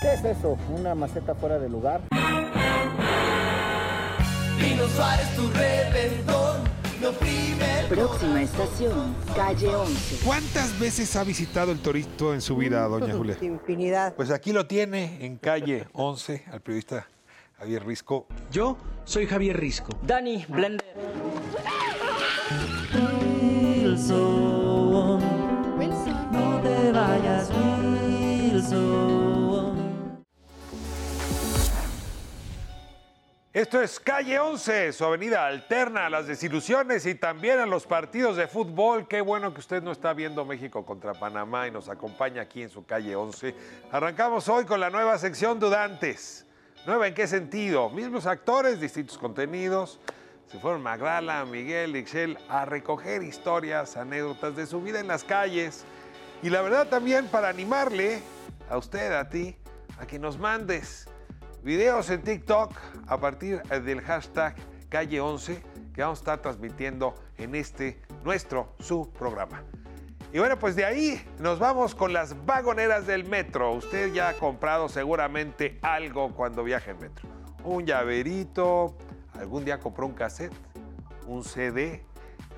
¿Qué es eso? ¿Una maceta fuera de lugar? Pino Suárez, tu no primer Próxima estación, calle 11. ¿Cuántas veces ha visitado el Torito en su vida, doña Julia? Infinidad. Pues aquí lo tiene, en calle 11, al periodista Javier Risco. Yo soy Javier Risco. Dani Blender. No te vayas, Wilson. Esto es Calle 11, su avenida alterna a las desilusiones y también a los partidos de fútbol. Qué bueno que usted no está viendo México contra Panamá y nos acompaña aquí en su Calle 11. Arrancamos hoy con la nueva sección Dudantes. ¿Nueva en qué sentido? Mismos actores, distintos contenidos. Se fueron Magdala, Miguel, Ixchel a recoger historias, anécdotas de su vida en las calles. Y la verdad también para animarle a usted, a ti, a que nos mandes videos en TikTok a partir del hashtag Calle 11 que vamos a estar transmitiendo en este nuestro su programa. Y bueno, pues de ahí nos vamos con las vagoneras del metro. Usted ya ha comprado seguramente algo cuando viaja en metro. Un llaverito, algún día compró un cassette, un CD,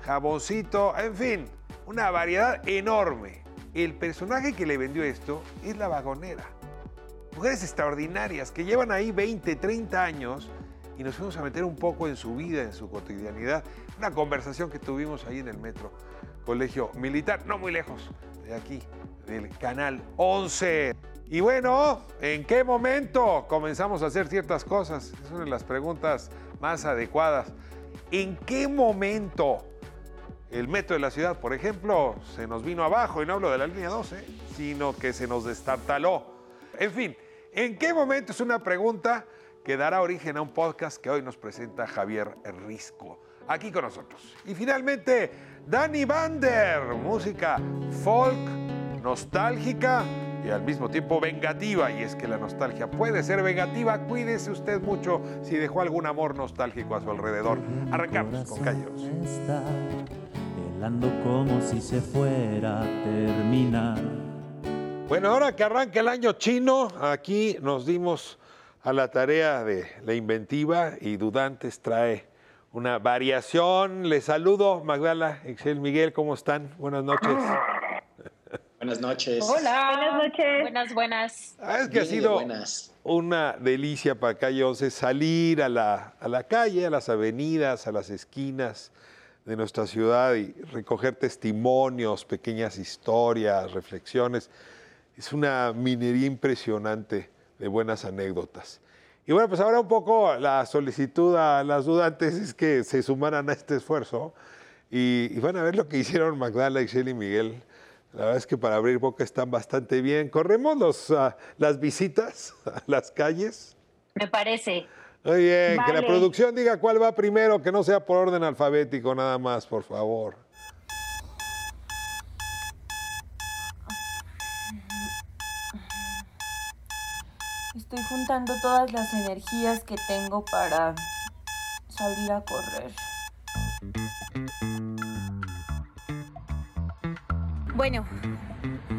jaboncito, en fin, una variedad enorme. El personaje que le vendió esto es la vagonera mujeres extraordinarias que llevan ahí 20, 30 años y nos fuimos a meter un poco en su vida, en su cotidianidad. Una conversación que tuvimos ahí en el metro, colegio militar, no muy lejos de aquí, del canal 11. Y bueno, ¿en qué momento comenzamos a hacer ciertas cosas? Es una de las preguntas más adecuadas. ¿En qué momento el metro de la ciudad, por ejemplo, se nos vino abajo? Y no hablo de la línea 12, sino que se nos destartaló. En fin, ¿en qué momento es una pregunta que dará origen a un podcast que hoy nos presenta Javier Risco, aquí con nosotros? Y finalmente, Danny Bander, música folk, nostálgica y al mismo tiempo vengativa. Y es que la nostalgia puede ser vengativa. Cuídese usted mucho si dejó algún amor nostálgico a su alrededor. Arrancamos con Callos. Está helando como si se fuera a terminar. Bueno, ahora que arranca el año chino, aquí nos dimos a la tarea de la inventiva y Dudantes trae una variación. Les saludo, Magdala, Excel, Miguel, ¿cómo están? Buenas noches. Buenas noches. Hola. Buenas noches. Buenas, buenas. Ah, es que ha sido buenas. una delicia para Calle 11 salir a la, a la calle, a las avenidas, a las esquinas de nuestra ciudad y recoger testimonios, pequeñas historias, reflexiones. Es una minería impresionante de buenas anécdotas. Y bueno, pues ahora un poco la solicitud a las dudantes es que se sumaran a este esfuerzo y, y van a ver lo que hicieron Magdala, Excel y Miguel. La verdad es que para abrir boca están bastante bien. ¿Corremos los, ah, las visitas a las calles? Me parece. Muy bien, que la producción diga cuál va primero, que no sea por orden alfabético nada más, por favor. Estoy juntando todas las energías que tengo para salir a correr. Bueno,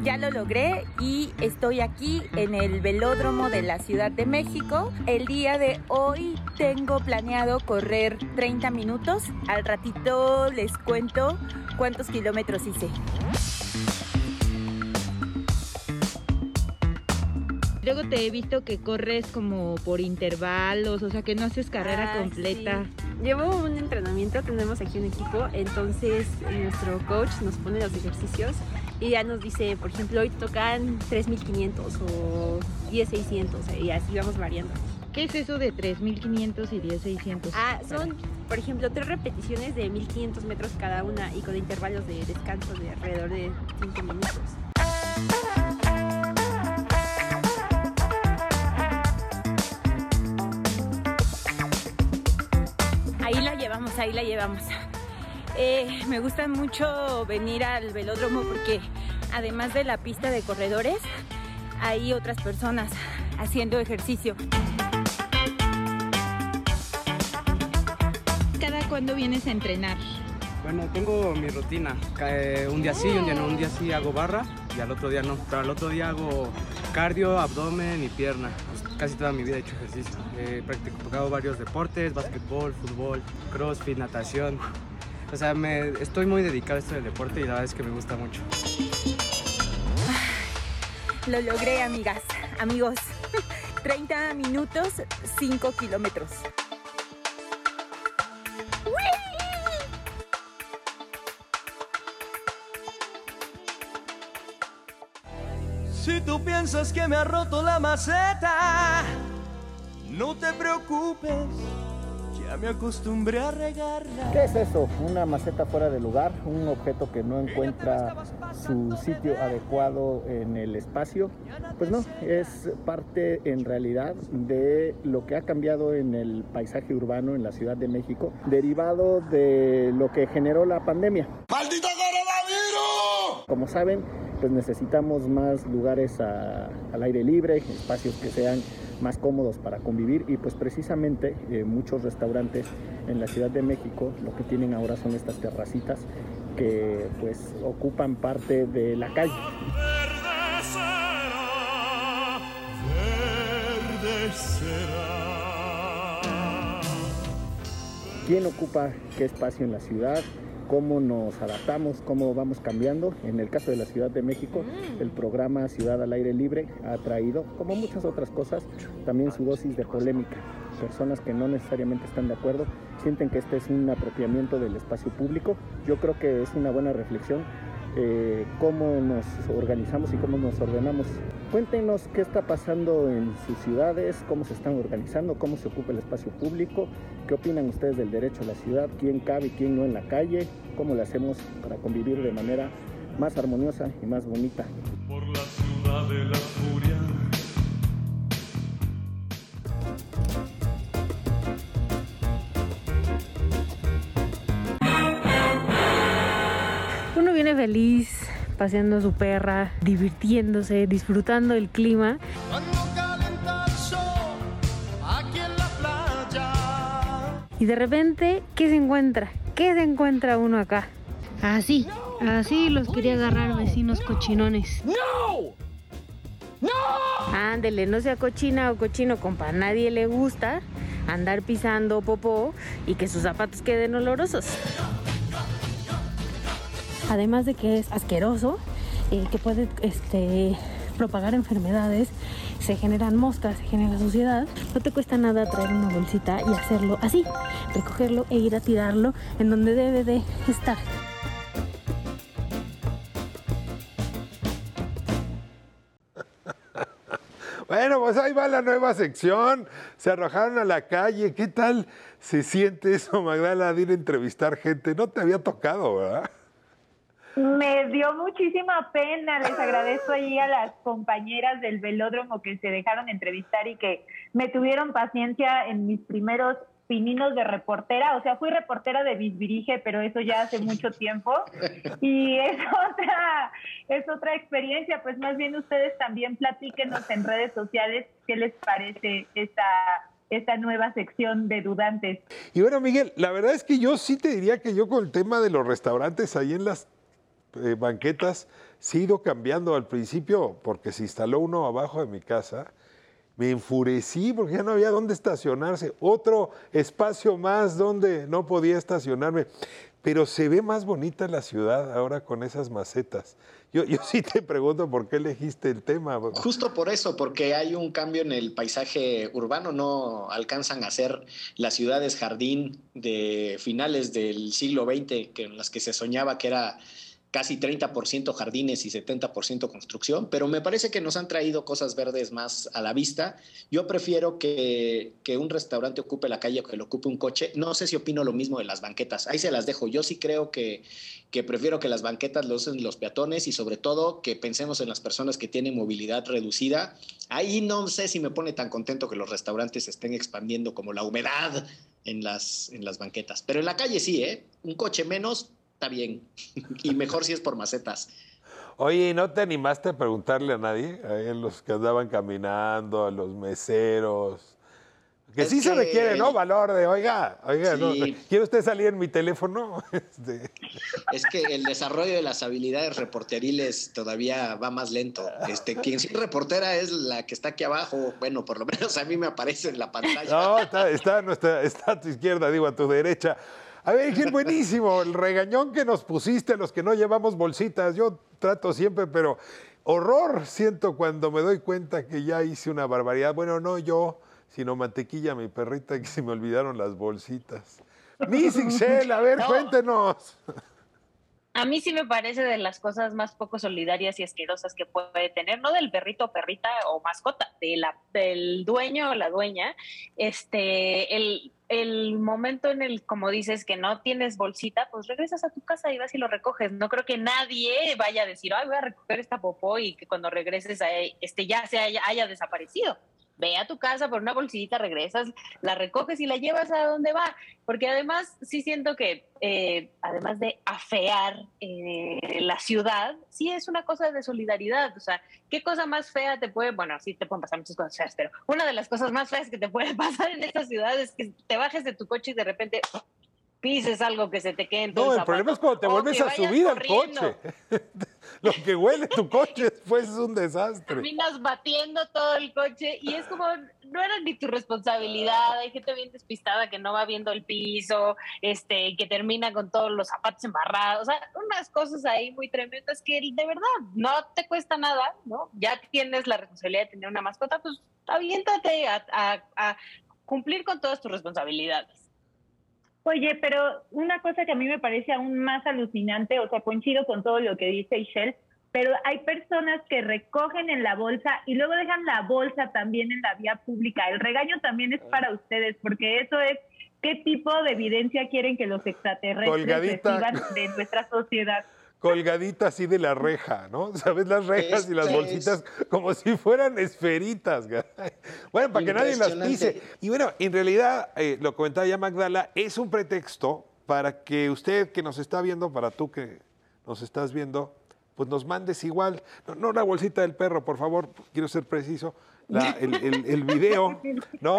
ya lo logré y estoy aquí en el velódromo de la Ciudad de México. El día de hoy tengo planeado correr 30 minutos. Al ratito les cuento cuántos kilómetros hice. Luego te he visto que corres como por intervalos, o sea que no haces carrera Ah, completa. sí. Llevo un entrenamiento, tenemos aquí un equipo, entonces nuestro coach nos pone los ejercicios y ya nos dice, por ejemplo, hoy tocan 3500 o 10600 y así vamos variando. ¿Qué es eso de 3500 y 10600? Ah, son, por ejemplo, tres repeticiones de 1500 metros cada una y con intervalos de descanso de alrededor de 5 minutos. Llevamos, ahí la llevamos. Eh, me gusta mucho venir al velódromo porque además de la pista de corredores, hay otras personas haciendo ejercicio. ¿Cada cuándo vienes a entrenar? Bueno, tengo mi rutina. Eh, un día sí, un día no, un día sí hago barra y al otro día no. Pero al otro día hago cardio, abdomen y pierna. Pues casi toda mi vida he hecho ejercicio. He practicado varios deportes, básquetbol, fútbol, crossfit, natación. O sea, me, estoy muy dedicado a esto del deporte y la verdad es que me gusta mucho. Lo logré, amigas, amigos. 30 minutos, 5 kilómetros. Si tú piensas que me ha roto la maceta, no te preocupes, ya me acostumbré a regarla. ¿Qué es eso? Una maceta fuera de lugar, un objeto que no encuentra su sitio adecuado en el espacio. Pues no, es parte en realidad de lo que ha cambiado en el paisaje urbano en la Ciudad de México, derivado de lo que generó la pandemia. ¡Maldito coronavirus! Como saben, pues necesitamos más lugares al aire libre, espacios que sean más cómodos para convivir y pues precisamente eh, muchos restaurantes en la Ciudad de México lo que tienen ahora son estas terracitas que pues ocupan parte de la calle. ¿Quién ocupa qué espacio en la ciudad? ¿Cómo nos adaptamos? ¿Cómo vamos cambiando? En el caso de la Ciudad de México, el programa Ciudad al Aire Libre ha traído, como muchas otras cosas, también su dosis de polémica. Personas que no necesariamente están de acuerdo sienten que este es un apropiamiento del espacio público. Yo creo que es una buena reflexión eh, cómo nos organizamos y cómo nos ordenamos. Cuéntenos qué está pasando en sus ciudades, cómo se están organizando, cómo se ocupa el espacio público, qué opinan ustedes del derecho a la ciudad, quién cabe y quién no en la calle, cómo le hacemos para convivir de manera más armoniosa y más bonita. Por la ciudad de la furia. Viene feliz, paseando a su perra, divirtiéndose, disfrutando el clima. Y de repente, ¿qué se encuentra? ¿Qué se encuentra uno acá? Así, así los quería agarrar vecinos cochinones. Ándele, no sea cochina o cochino, compa. A nadie le gusta andar pisando popó y que sus zapatos queden olorosos. Además de que es asqueroso, eh, que puede este, propagar enfermedades, se generan moscas, se genera suciedad. No te cuesta nada traer una bolsita y hacerlo así, recogerlo e ir a tirarlo en donde debe de estar. Bueno, pues ahí va la nueva sección. Se arrojaron a la calle. ¿Qué tal se siente eso, Magdalena, de ir a entrevistar gente? No te había tocado, ¿verdad? Me dio muchísima pena, les agradezco ahí a las compañeras del velódromo que se dejaron entrevistar y que me tuvieron paciencia en mis primeros pininos de reportera, o sea, fui reportera de Bisbirige, pero eso ya hace mucho tiempo. Y es otra, es otra experiencia, pues más bien ustedes también platíquenos en redes sociales qué les parece esta, esta nueva sección de dudantes. Y bueno, Miguel, la verdad es que yo sí te diría que yo con el tema de los restaurantes ahí en las eh, banquetas, sí he ido cambiando al principio, porque se instaló uno abajo de mi casa. Me enfurecí porque ya no había dónde estacionarse. Otro espacio más donde no podía estacionarme. Pero se ve más bonita la ciudad ahora con esas macetas. Yo, yo sí te pregunto por qué elegiste el tema. Justo por eso, porque hay un cambio en el paisaje urbano, no alcanzan a ser las ciudades jardín de finales del siglo XX, que en las que se soñaba que era casi 30% jardines y 70% construcción, pero me parece que nos han traído cosas verdes más a la vista. Yo prefiero que, que, un restaurante ocupe la calle o que lo ocupe un coche. No sé si opino lo mismo de las banquetas, ahí se las dejo. Yo sí creo que, que prefiero que las banquetas lo usen los peatones y sobre todo que pensemos en las personas que tienen movilidad reducida. Ahí no sé si me pone tan contento que los restaurantes estén expandiendo como la humedad en las, en las banquetas. Pero en la calle sí, ¿eh? Un coche menos, está bien. y mejor si es por macetas. Oye, ¿y no te animaste a preguntarle a nadie? A los que andaban caminando, a los meseros. Que Es sí se requiere, ¿no? Valor de, oiga, oiga, ¿no? Sí. ¿quiere usted salir en mi teléfono? Este, Es que el desarrollo de las habilidades reporteriles todavía va más lento. Este, quien sí reportera es la que está aquí abajo. Bueno, por lo menos a mí me aparece en la pantalla. No, está, está, nuestra- está a tu izquierda, digo, a tu derecha. A ver, qué buenísimo, el regañón que nos pusiste a los que no llevamos bolsitas. Yo trato siempre, pero horror siento cuando me doy cuenta que ya hice una barbaridad. Bueno, no yo, sino mantequilla, mi perrita, que se me olvidaron las bolsitas. Miss Ixchel, a ver, No. cuéntenos. A mí sí me parece de las cosas más poco solidarias y asquerosas que puede tener, no del perrito, perrita o mascota, de la, del dueño o la dueña, este, el, el momento en el, como dices, que no tienes bolsita, pues regresas a tu casa y vas y lo recoges. No creo que nadie vaya a decir, ay, voy a recoger esta popó y que cuando regreses a, este, ya se haya desaparecido. Ve a tu casa por una bolsita, regresas, la recoges y la llevas a donde va. Porque además sí siento que, eh, además de afear eh, la ciudad, sí es una cosa de solidaridad. O sea, ¿qué cosa más fea te puede, bueno, sí te pueden pasar muchas cosas feas, pero una de las cosas más feas que te puede pasar en esta ciudad es que te bajes de tu coche y de repente pises algo que se te quede en todo No, el zapato, problema es cuando te o vuelves a subir al coche. Lo que huele tu coche después es un desastre. terminas batiendo todo el coche y es como, no era ni tu responsabilidad, hay gente bien despistada que no va viendo el piso, este, que termina con todos los zapatos embarrados, o sea, unas cosas ahí muy tremendas que de verdad no te cuesta nada, ¿no? Ya tienes la responsabilidad de tener una mascota, pues aviéntate a, a- a cumplir con todas tus responsabilidades. Oye, pero una cosa que a mí me parece aún más alucinante, o sea, coincido con todo lo que dice Ishel, pero hay personas que recogen en la bolsa y luego dejan la bolsa también en la vía pública. El regaño también es para ustedes, porque eso es qué tipo de evidencia quieren que los extraterrestres reciban de nuestra sociedad. Colgadita así de la reja, ¿no? ¿Sabes? Las rejas y las Este bolsitas como si fueran esferitas. Bueno, para que nadie las pise. Y bueno, en realidad, eh, lo comentaba ya Magdala, es un pretexto para que usted que nos está viendo, para tú que nos estás viendo, pues nos mandes igual, no, no la bolsita del perro, por favor, quiero ser preciso, la- el, el- el video, ¿no?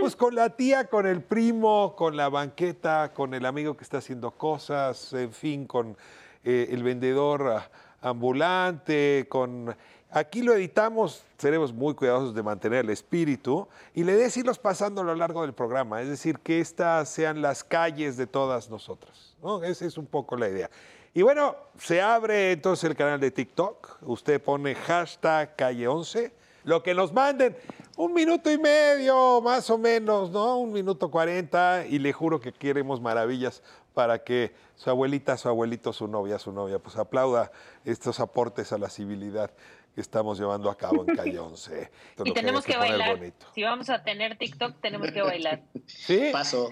Pues con la tía, con el primo, con la banqueta, con el amigo que está haciendo cosas, en fin, con eh, el vendedor ah, ambulante, con... Aquí lo editamos, seremos muy cuidadosos de mantener el espíritu y la idea es irlos pasando a lo largo del programa, es decir, que estas sean las calles de todas nosotras, ¿no? Esa es un poco la idea. Y bueno, se abre entonces el canal de TikTok, usted pone hashtag calle 11, lo que nos manden, un minuto y medio más o menos, ¿no? Un minuto cuarenta y le juro que queremos maravillas para que su abuelita, su abuelito, su novia, su novia, pues aplauda estos aportes a la civilidad que estamos llevando a cabo en Calle 11. Esto Y lo tenemos que bailar. bonito. Si vamos a tener TikTok, tenemos que bailar. ¿Sí? Paso.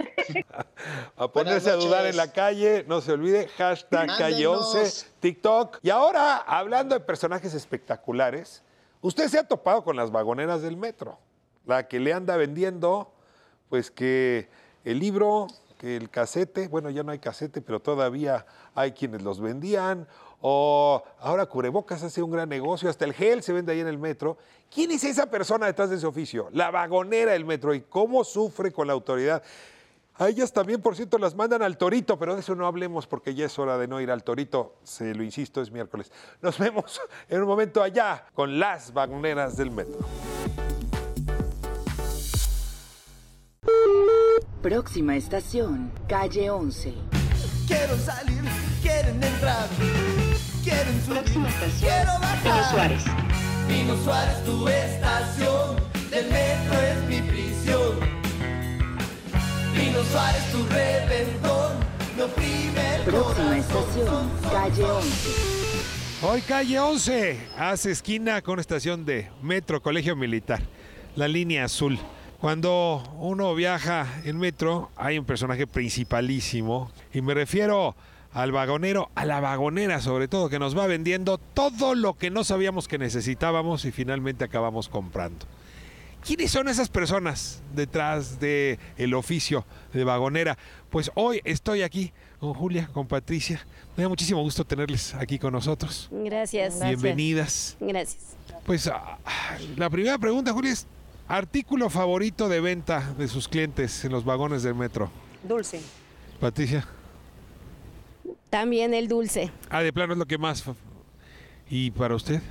A ponerse a dudar en la calle, no se olvide, hashtag calle 11, Mándenos. TikTok. Y ahora, hablando de personajes espectaculares, usted se ha topado con las vagoneras del metro, la que le anda vendiendo, pues que el libro, el casete, bueno, ya no hay casete, pero todavía hay quienes los vendían, o ahora Cubrebocas hace un gran negocio, hasta el gel se vende ahí en el metro. ¿Quién es esa persona detrás de ese oficio? La vagonera del metro y cómo sufre con la autoridad. A ellas también, por cierto, las mandan al torito, pero de eso no hablemos porque ya es hora de no ir al torito. Se lo insisto, es miércoles. Nos vemos en un momento allá con las vagoneras del metro. Próxima estación, calle 11. Quiero salir, quieren entrar, quieren subir, quiero bajar. Pino Suárez. Pino Suárez, tu estación, del metro es mi prisión. Pino Suárez, tu reventón, me oprime el Próxima corazón. estación, calle 11. Hoy calle 11 hace esquina con estación de Metro Colegio Militar, la línea azul. Cuando uno viaja en metro hay un personaje principalísimo y me refiero al vagonero, a la vagonera sobre todo, que nos va vendiendo todo lo que no sabíamos que necesitábamos y finalmente acabamos comprando. ¿Quiénes son esas personas detrás del el oficio de vagonera? Pues hoy estoy aquí con Julia, con Patricia. Me da muchísimo gusto tenerles aquí con nosotros. Gracias. Bienvenidas. Gracias. Pues ah, la primera pregunta, Julia, es Artículo favorito de venta de sus clientes en los vagones del metro. Dulce. Patricia. También el dulce. Ah, de plano es lo que más. ¿Y para usted?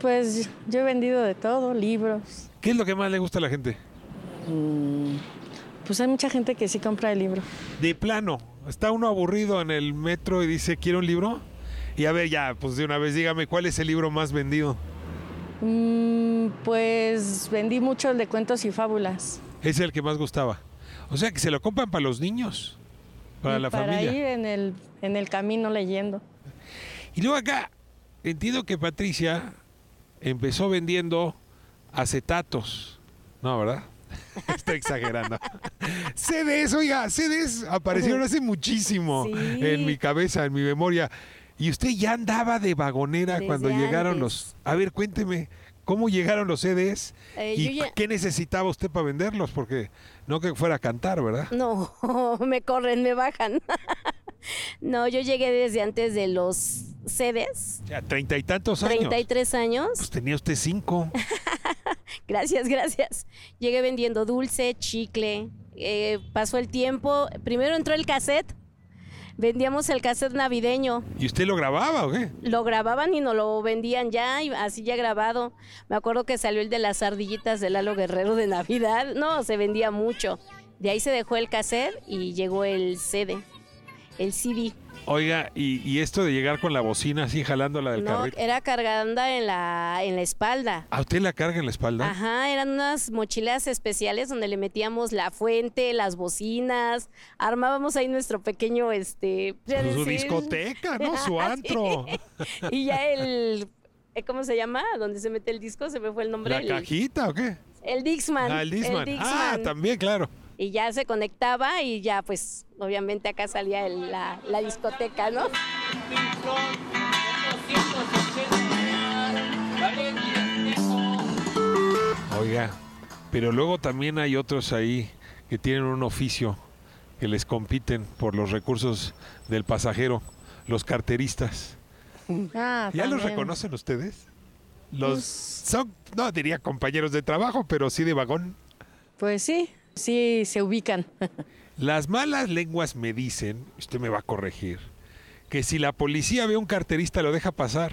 Pues yo he vendido de todo, libros. ¿Qué es lo que más le gusta a la gente? Mm, Pues hay mucha gente que sí compra el libro. De plano. Está uno aburrido en el metro y dice, ¿quiere un libro? Y a ver, ya, pues de una vez dígame, ¿cuál es el libro más vendido? Mm, Pues vendí mucho el de cuentos y fábulas. Es el que más gustaba. O sea, que se lo compran para los niños, para Y la para familia. ir en el, en el camino leyendo. Y luego acá, entiendo que Patricia empezó vendiendo acetatos. No, ¿verdad? Estoy exagerando. CDs, oiga, CDs aparecieron hace muchísimo Sí. en mi cabeza, en mi memoria. Y usted ya andaba de vagonera Desde cuando llegaron antes. los... A ver, cuénteme, ¿cómo llegaron los CDs? Eh, ¿Y ya- qué necesitaba usted para venderlos? Porque no que fuera a cantar, ¿verdad? No, me corren, me bajan. No, yo llegué desde antes de los CDs, Ya, treinta y tantos años. 33 años. Pues tenía usted cinco. Gracias, gracias. Llegué vendiendo dulce, chicle. eh, pasó el tiempo. Primero entró el cassette. Vendíamos el cassette navideño. ¿Y usted lo grababa o qué? Lo grababan y nos lo vendían ya, y así ya grabado. Me acuerdo que salió el de las ardillitas de Lalo Guerrero de Navidad. No, se vendía mucho. De ahí se dejó el cassette y llegó el CD, el CD. Oiga, y, y esto de llegar con la bocina así jalándola del No, carrito. era cargada en la, en la espalda. ¿A usted la carga en la espalda? Ajá, eran unas mochilas especiales donde le metíamos la fuente, las bocinas, armábamos ahí nuestro pequeño, este... Pues su sí. discoteca, ¿no? Su Ah, antro. Y ya el... eh, ¿Cómo se llama? Donde se mete el disco, se me fue el nombre. ¿La el, cajita o qué? el Dixman. Ah, el Disman. Ah, Dixman. también, claro. Y ya se conectaba y ya pues obviamente acá salía el- la, la discoteca, ¿no? Oiga, pero luego también hay otros ahí que tienen un oficio que les compiten por los recursos del pasajero, los carteristas. Ah, ¿Ya los reconocen ustedes? Los Pues- son, no diría compañeros de trabajo, pero sí de vagón. Pues sí, sí se ubican. Las malas lenguas me dicen, usted me va a corregir, que si la policía ve a un carterista lo deja pasar,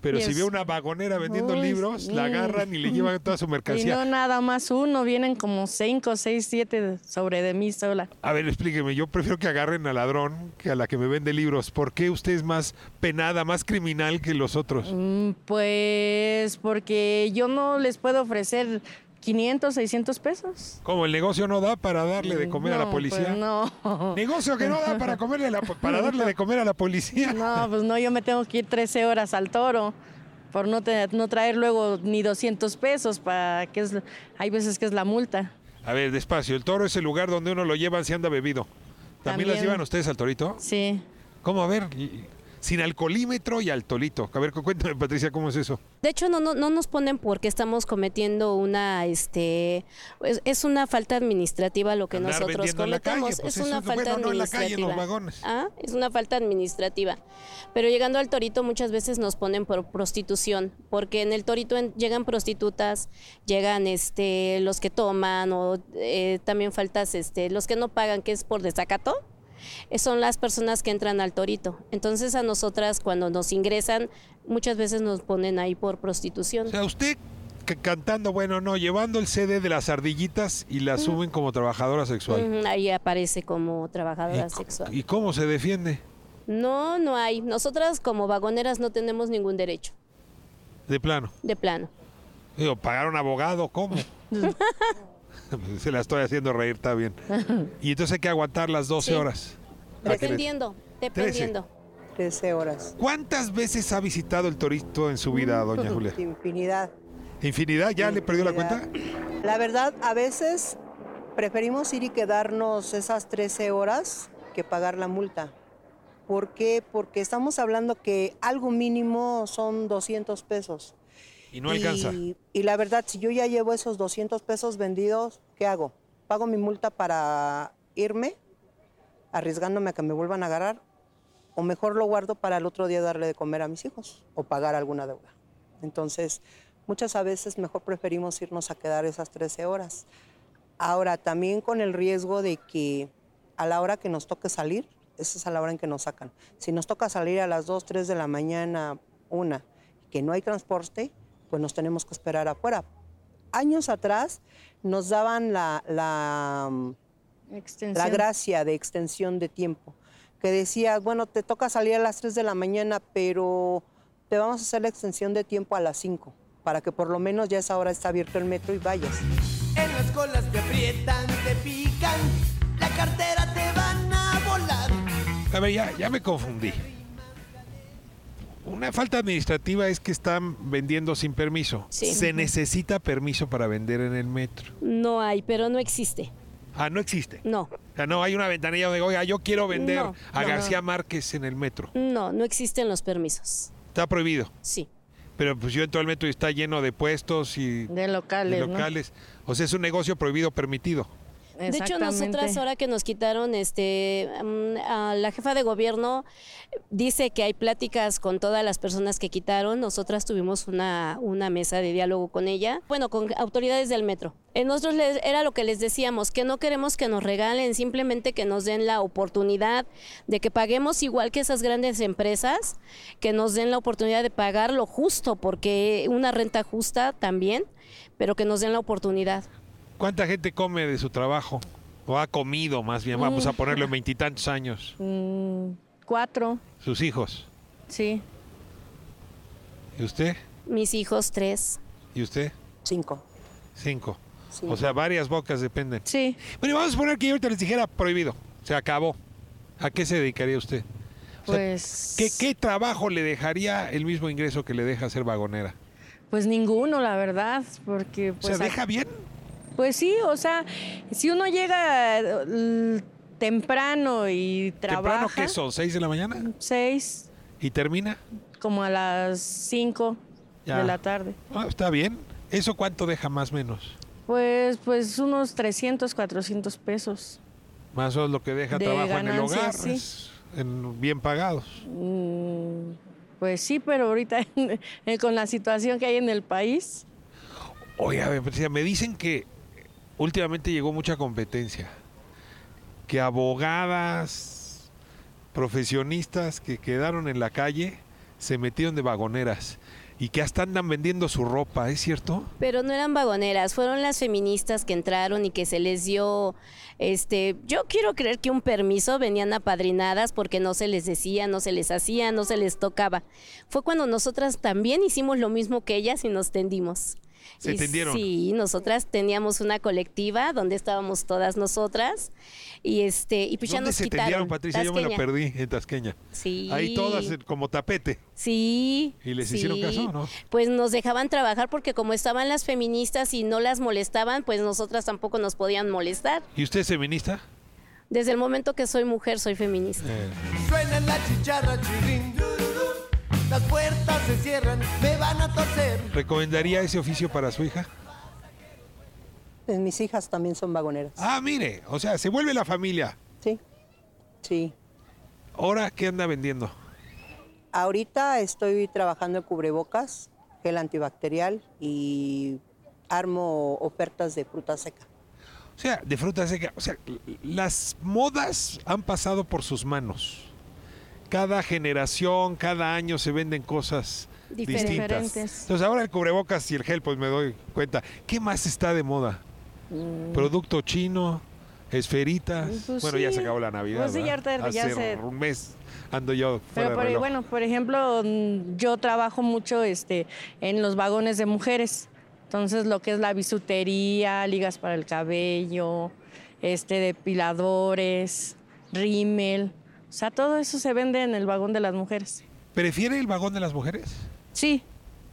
pero si ve a una vagonera vendiendo Uy, libros, la agarran y le llevan toda su Y mercancía. no nada más uno, vienen como cinco, seis, siete sobre de mí sola. A ver, explíqueme, yo prefiero que agarren al ladrón que a la que me vende libros. ¿Por qué usted es más penada, más criminal que los otros? Mm, Pues porque yo no les puedo ofrecer 500, 600 pesos. ¿Cómo el negocio no da para darle de comer a la policía? pues no. Negocio que no da para comerle la- para darle de comer a la policía. No, pues no, yo me tengo que ir 13 horas al toro por no, te- no traer luego ni 200 pesos para que es, hay veces que es la multa. A ver, despacio, el toro es el lugar donde uno lo llevan si anda bebido. ¿También, las llevan ustedes al torito? Sí. ¿Cómo? A ver, y- sin alcoholímetro y al torito. A ver, cu- cuéntame, Patricia, ¿cómo es eso? De hecho, no, no, no nos ponen porque estamos cometiendo una, este, es, es una falta administrativa lo que Andar nosotros calle, cometemos. pues es una es- falta bueno, no en la calle, en los administrativa. vagones. Ah, es una falta administrativa. Pero llegando al torito muchas veces nos ponen por prostitución, porque en el torito en- llegan prostitutas, llegan, este, los que toman o eh, también faltas, este, los que no pagan, que es por desacato. Eh, Son las personas que entran al torito. Entonces a nosotras cuando nos ingresan muchas veces nos ponen ahí por prostitución. O sea, usted ca- cantando, bueno, no, llevando el CD de las ardillitas y la suben como trabajadora sexual. Ahí aparece como trabajadora sexual. ¿Y cómo se defiende? No, no hay. Nosotras como vagoneras no tenemos ningún derecho, De plano. de plano. Digo, pagar un abogado, ¿cómo? se la estoy haciendo reír, está bien. Y entonces hay que aguantar las 12 Sí. horas. ¿A qué le- Dependiendo, dependiendo. 13 horas. ¿Cuántas veces ha visitado el torito en su vida, doña Julia? Infinidad. ¿Infinidad? ¿Ya le perdió la cuenta? La verdad, a veces preferimos ir y quedarnos esas 13 horas que pagar la multa. ¿Por qué? Porque estamos hablando que algo mínimo son 200 pesos. Y no alcanza. Y, la verdad, si yo ya llevo esos 200 pesos vendidos, ¿qué hago? ¿Pago mi multa para irme, arriesgándome a que me vuelvan a agarrar? ¿O mejor lo guardo para el otro día darle de comer a mis hijos o pagar alguna deuda? Entonces, Muchas a veces mejor preferimos irnos a quedar esas 13 horas. Ahora, también con el riesgo de que a la hora que nos toque salir, esa es a la hora en que nos sacan. Si nos toca salir a las 2, 3 de la mañana, una, que no hay transporte, pues nos tenemos que esperar afuera. Años atrás nos daban la, la, gracia de extensión de tiempo, que decías, bueno, te toca salir a las 3 de la mañana, pero te vamos a hacer la extensión de tiempo a las 5, para que por lo menos ya a esa hora está abierto el metro y vayas. En las colas te aprietan, te pican, la cartera te van a volar. A ver, ya, ya me confundí. Una falta administrativa es que están vendiendo sin permiso. Sí. Se necesita permiso para vender en el metro. No hay, pero no existe. Ah, no existe. No, O sea, no hay una ventanilla donde, oiga, yo quiero vender No, a no. García Márquez en el metro. no, no existen los permisos. Está prohibido. Sí. Pero pues yo entro al metro y está lleno de puestos y De locales, de ¿no? locales. O sea, es un negocio prohibido permitido. De hecho, nosotras ahora que nos quitaron, este, mm, a la jefa de gobierno dice que hay pláticas con todas las personas que quitaron. Nosotras tuvimos una, una mesa de diálogo con ella, bueno, con autoridades del metro. En nosotros les- era lo que les decíamos, que no queremos que nos regalen, simplemente que nos den la oportunidad de que paguemos igual que esas grandes empresas, que nos den la oportunidad de pagar lo justo, porque una renta justa también, pero que nos den la oportunidad. ¿Cuánta gente come de su trabajo? O ha comido, más bien, vamos Mm. a ponerlo en veintitantos años. Mm, cuatro, Sus hijos. sí. ¿Y usted? Mis hijos, tres. ¿Y usted? Cinco. Cinco. Sí. O sea, varias bocas dependen. Sí. Bueno, y vamos a poner que yo ahorita les dijera prohibido. Se acabó. ¿A qué se dedicaría usted? O sea, Pues, ¿qué, ¿Qué trabajo le dejaría el mismo ingreso que le deja ser vagonera? pues ninguno, la verdad, porque pues... ¿Se deja bien? Pues sí, o sea, si uno llega temprano y trabaja... ¿Temprano qué son? ¿Seis de la mañana? Seis, ¿Y termina? como a las cinco Ya. de la tarde. Ah, está bien. ¿Eso cuánto deja más o menos? Pues, pues unos 300, 400 pesos. Más o menos lo que deja De trabajo en el hogar. ganancias, sí. es en- bien pagados. Mm, pues sí, pero ahorita eh, con la situación que hay en el país, me- Patricia, me dicen que últimamente llegó mucha competencia. Que abogadas, profesionistas que quedaron en la calle se metieron de vagoneras y que hasta andan vendiendo su ropa, ¿es cierto? Pero no eran vagoneras, fueron las feministas que entraron y que se les dio, este, yo quiero creer que un permiso, venían apadrinadas porque no se les decía, no se les hacía, no se les tocaba. Fue cuando nosotras también hicimos lo mismo que ellas y nos tendimos. ¿Se Y tendieron? Sí, nosotras teníamos una colectiva donde estábamos todas nosotras y este y pues ya ¿Dónde nos se quitaron. tendieron, Patricia? Yo me lo perdí en Tasqueña. Sí. Ahí todas eh, como tapete. Sí. ¿Y les sí. hicieron caso no? Pues nos dejaban trabajar porque como estaban las feministas y no las molestaban, pues nosotras tampoco nos podían molestar. ¿Y usted es feminista? Desde el momento que soy mujer, soy feminista. Eh, Suena la chicharra dururú. Las puertas se cierran, me van a torcer. ¿Recomendaría ese oficio para su hija? Pues mis hijas también son vagoneras. Ah, mire, o sea, se vuelve la familia. Sí, sí. ¿Ahora qué anda vendiendo? Ahorita estoy trabajando en cubrebocas, gel antibacterial y armo ofertas de fruta seca. O sea, de fruta seca. O sea, las modas han pasado por sus manos. Cada generación, cada año se venden cosas Diferentes. distintas. Entonces ahora el cubrebocas y el gel, pues me doy cuenta. ¿Qué más está de moda? Mm. Producto chino, esferitas. Pues bueno, ya se acabó la Navidad. Pues sí, ya un mes ando yo fuera Pero por- reloj. bueno, por ejemplo, mm, yo trabajo mucho este, en los vagones de mujeres. Entonces, lo que es la bisutería, ligas para el cabello, este, depiladores, rímel. O sea, todo eso se vende en el vagón de las mujeres. ¿Prefiere el vagón de las mujeres? Sí.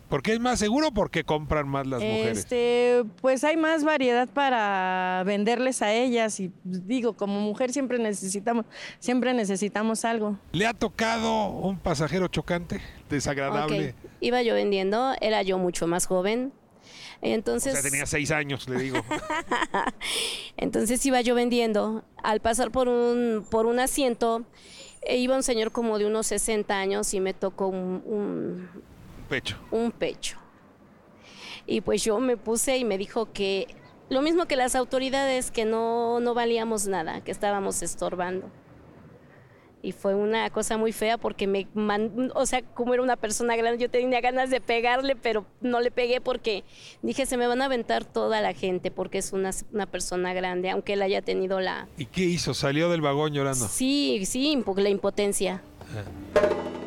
¿Porque es más seguro o porque compran más las mujeres? Este, pues hay más variedad para venderles a ellas y digo, como mujer siempre necesitamos, siempre necesitamos algo. ¿Le ha tocado un pasajero chocante, desagradable? Iba yo vendiendo, era yo mucho más joven. Entonces, O sea, tenía seis años, le digo. entonces iba yo vendiendo. Al pasar por un, por un asiento, eh, iba un señor como de unos 60 años y me tocó un, un- Pecho. un pecho. Y pues yo me puse y me dijo que lo mismo que las autoridades, que no, no valíamos nada, que estábamos estorbando. Y fue una cosa muy fea porque me, man- o sea, como era una persona grande, yo tenía ganas de pegarle, pero no le pegué porque dije, se me van a aventar toda la gente porque es una, una persona grande, aunque él haya tenido la... ¿Y qué hizo? ¿Salió del vagón llorando? Sí, sí, la impotencia. Me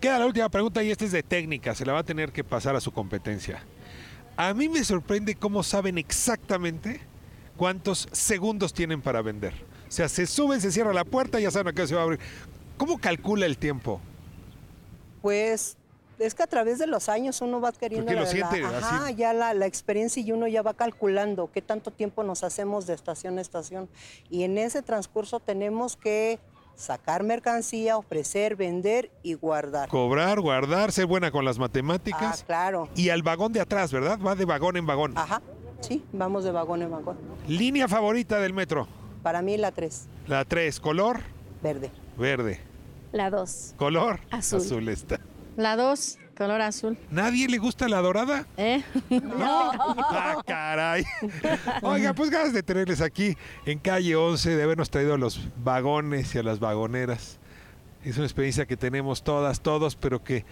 queda la última pregunta y esta es de técnica, se la va a tener que pasar a su competencia. A mí me sorprende cómo saben exactamente cuántos segundos tienen para vender. O sea, se suben, se cierra la puerta y ya saben a qué se va a abrir. ¿Cómo calcula el tiempo? Pues es que a través de los años uno va adquiriendo lo la, siente la- ajá, así. ya la, la experiencia y uno ya va calculando qué tanto tiempo nos hacemos de estación a estación. Y en ese transcurso tenemos que sacar mercancía, ofrecer, vender y guardar. Cobrar, guardar, ser buena con las Ah, matemáticas. claro. Y al vagón de atrás, ¿verdad? Va de vagón en vagón. Ajá, sí, vamos de vagón en vagón. Línea favorita del metro. Para mí la 3, La 3, color verde. verde. La dos. Color Azul. está. La 2, color azul. ¿Nadie le gusta la dorada? ¿Eh? No. Ah, caray. Oiga, pues ganas de tenerles aquí en calle 11, de habernos traído a los vagones y a las vagoneras. Es una experiencia que tenemos todas, todos, pero que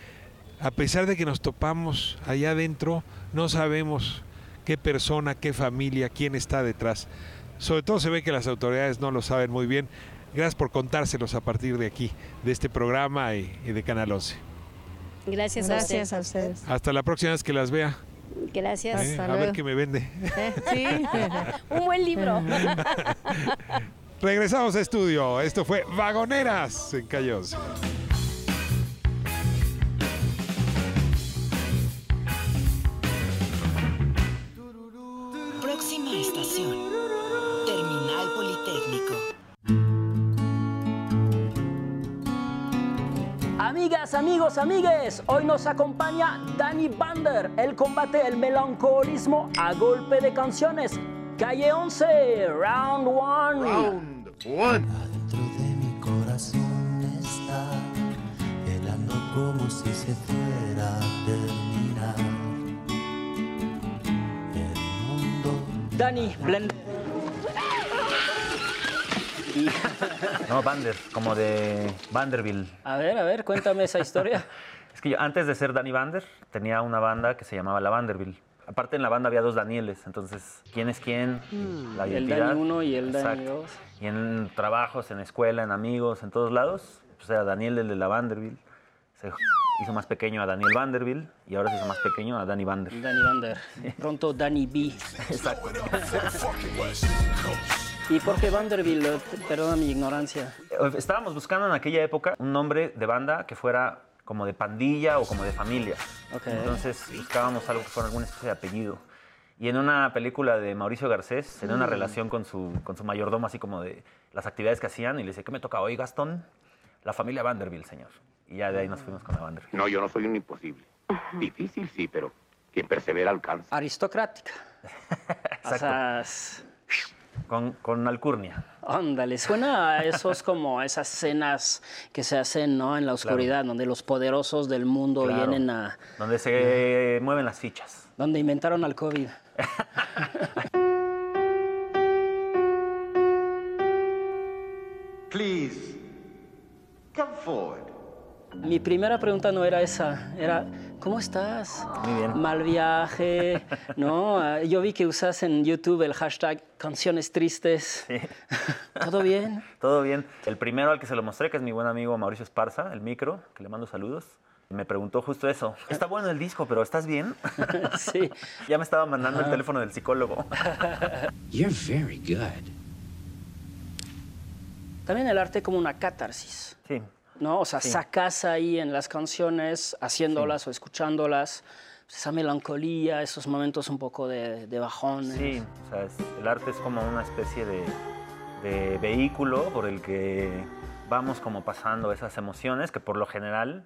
a pesar de que nos topamos allá adentro, no sabemos qué persona, qué familia, quién está detrás. Sobre todo se ve que las autoridades no lo saben muy bien. Gracias por contárselos a partir de aquí, de este programa y, y de Canal 11. Gracias, Gracias a a usted. ustedes. Hasta la próxima vez que las vea. Gracias. ¿eh? A ver qué me vende. Sí. Un buen libro. Regresamos a estudio. Esto fue Vagoneras en 11. Próxima estación. Terminal Politécnico. Amigas, amigos, amigues, hoy nos acompaña Danny Bander. Él combate el melancolismo a golpe de canciones. Calle 11, round 1. Round 1. Adentro de mi corazón está helando como si se fuera a terminar. El mundo Danny Blender. No, Vander, como de Vanderbilt. A ver, a ver, cuéntame esa historia. Es que yo antes de ser Danny Vander tenía una banda que se llamaba La Vanderbilt. Aparte en la banda había dos Danieles, entonces quién es quién, la el. Dani 1 y el Dani Exacto. 2. Y en trabajos, en escuela, en amigos, en todos lados, pues era Daniel el de la Vanderbilt. Se hizo más pequeño a Daniel Vanderbilt y ahora se hizo más pequeño a Danny Vander. Danny Bander. Pronto Danny B. Exacto. ¿Y por qué Vanderbilt? Perdona mi ignorancia. Eh, Estábamos buscando en aquella época un nombre de banda que fuera como de pandilla o como de familia. Ok. Entonces buscábamos algo que fuera alguna especie de apellido. Y en una película de Mauricio Garcés tenía una Mm. relación con su, con su mayordomo, así como de las actividades que hacían, y le dice, ¿qué me toca hoy, Gastón? La familia Vanderbilt, señor. Y ya de ahí nos fuimos con la Vanderbilt. No, yo no soy un imposible. Difícil, sí, pero quien persevera alcanza. Aristocrática. O sea, Con, con alcurnia. Ándale, suena a esos como esas escenas que se hacen ¿no? en la oscuridad, donde los poderosos del mundo Claro. vienen a... Donde se mueven las fichas. Donde inventaron al COVID. Please, come forward. Mi primera pregunta no era esa, era ¿cómo estás? Muy bien. Mal viaje, ¿no? Ah, Yo vi que usas en YouTube el hashtag canciones tristes. ¿Todo bien? Todo bien. El primero al que se lo mostré, que es mi buen amigo Mauricio Esparza, el micro, que le mando saludos. Me preguntó justo eso. Está bueno el disco, pero ¿estás bien? sí. Ya me estaba mandando el teléfono del psicólogo. You're very good. También el arte como una catarsis. Sí. ¿No? O sea, Sí. sacas ahí en las canciones, haciéndolas o escuchándolas, pues, esa melancolía, esos momentos un poco de, de bajones. Sí, o sea, es- el arte es como una especie de, de vehículo por el que vamos como pasando esas emociones que por lo general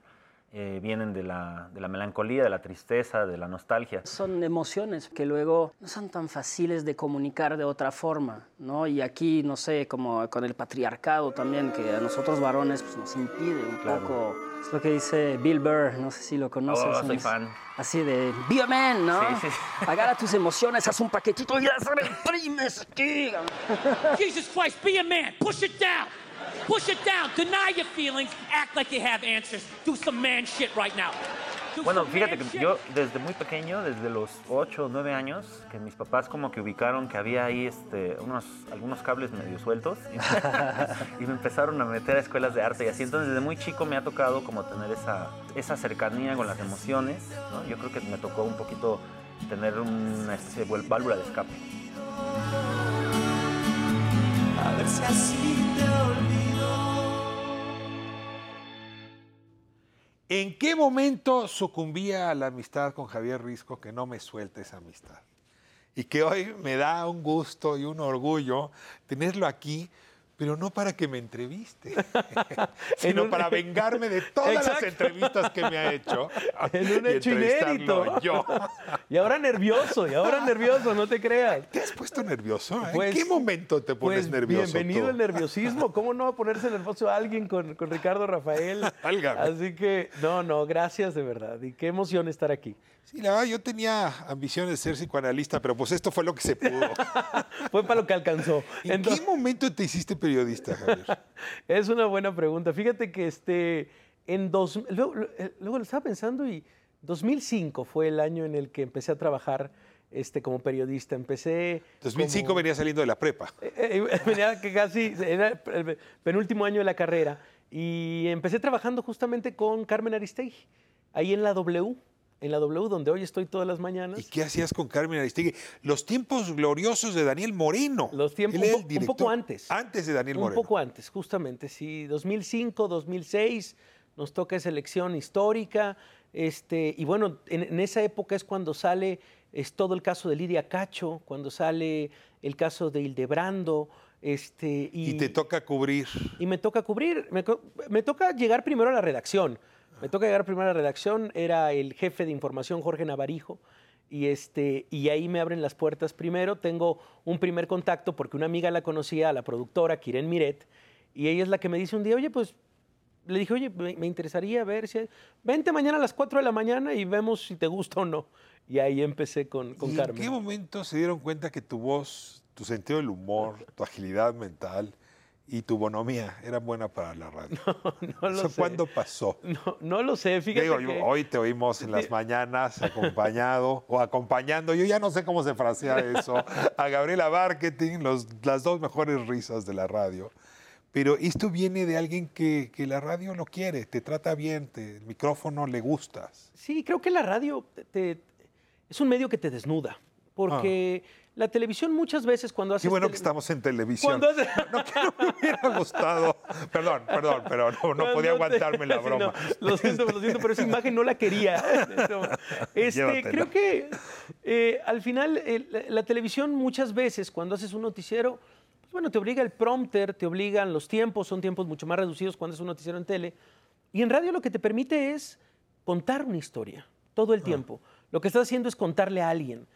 eh, vienen de la, de la melancolía, de la tristeza, de la nostalgia. Son emociones que luego no son tan fáciles de comunicar de otra forma, ¿no? Y aquí, no sé, como con el patriarcado también, que a nosotros varones pues, nos impide un Claro. poco. Es lo que dice Bill Burr, no sé si lo conoces. Oh, soy es fan. Así de, be a man, ¿no? Sí, sí. Agarra tus emociones, haz un paquetito y las reprimes aquí. Jesus Christ, be a man. Push it down. Push it down. Deny your feelings. Act like you have answers. Do some man shit right now. Do Bueno, fíjate que yo desde muy pequeño, desde los 8 o 9 años, que mis papás como que ubicaron que había ahí este, unos, algunos cables medio sueltos y, me empezaron a meter a escuelas de arte y así. Entonces desde muy chico me ha tocado como tener esa, esa cercanía con las emociones. ¿no? Yo creo que me tocó un poquito tener una especie de válvula de escape. A ver si así te olvido. ¿En qué momento sucumbía a la amistad con Javier Risco que no me suelta esa amistad? Y que hoy me da un gusto y un orgullo tenerlo aquí, pero no para que me entreviste, sino un- para vengarme de todas las Exacto. entrevistas que me ha hecho. En un hecho inédito. Yo. Y ahora nervioso, y ahora nervioso, no te creas. ¿Te has puesto nervioso? ¿En Pues- qué momento te pones Pues nervioso? bienvenido tú? el nerviosismo. ¿Cómo no va a ponerse nervioso alguien con, con Ricardo Rafael? Así que, no, no, gracias de verdad. Y qué emoción estar aquí. Sí, la verdad, yo tenía ambiciones de ser psicoanalista, pero pues esto fue lo que se pudo. Fue para lo que alcanzó. ¿En qué momento te hiciste periodista, Javier? Es una buena pregunta. Fíjate que este, en dos, luego, luego lo estaba pensando y 2005 fue el año en el que empecé a trabajar este, como periodista. Empecé... 2005 como- venía saliendo de la prepa. Eh, eh, venía que casi era el penúltimo año de la carrera y empecé trabajando justamente con Carmen Aristegui, ahí en la W, en la W donde hoy estoy todas las mañanas. ¿Y qué hacías con Carmen Aristegui? Los tiempos gloriosos de Daniel Moreno. Los tiempos, un, po- un poco antes. Antes de Daniel un Moreno. poco antes, justamente, sí. 2005, 2006, nos toca esa elección histórica. Este, y bueno, en, en esa época es cuando sale es todo el caso de Lidia Cacho, cuando sale el caso de Hildebrando. Este, y, Y te toca cubrir. y me toca cubrir, me toca llegar primero a la redacción. Me toca llegar primero a la redacción, era el jefe de información Jorge Navarijo, y, este, y ahí me abren las puertas primero. Tengo un primer contacto porque una amiga la conocía, a la productora, Kiren Miret, y ella es la que me dice un día, oye, pues le dije, oye, me, me interesaría ver si... Vente mañana a las 4 de la mañana y vemos si te gusta o no. Y ahí empecé con, con ¿Y Carmen. ¿En qué momento se dieron cuenta que tu voz, tu sentido del humor, tu agilidad mental y tu bonomía eran buena para la radio? No lo ¿Eso sé. cuándo pasó? No, no lo sé, fíjate Digo, que- hoy te oímos en las mañanas acompañado o acompañando, yo ya no sé cómo se frasea eso, a Gabriela Marketing, los, las dos mejores risas de la radio. Pero esto viene de alguien que, que la radio lo quiere, te trata bien, te- el micrófono le gustas. Sí, creo que la radio te- te- es un medio que te desnuda, porque la televisión muchas veces cuando haces... Ah. Qué bueno que estamos en televisión. Haces- No, que no me hubiera gustado. Perdón, perdón, pero no, podía aguantarme la Sí, broma. no, lo siento, lo siento, pero esa imagen no la quería. Este, creo que eh, al final eh, la, la televisión muchas veces cuando haces un noticiero, pues bueno, te obliga el prompter, te obligan los tiempos, son tiempos mucho más reducidos cuando es un noticiero en tele. Y en radio lo que te permite es contar una historia todo Ah. el tiempo. Lo que estás haciendo es contarle a alguien.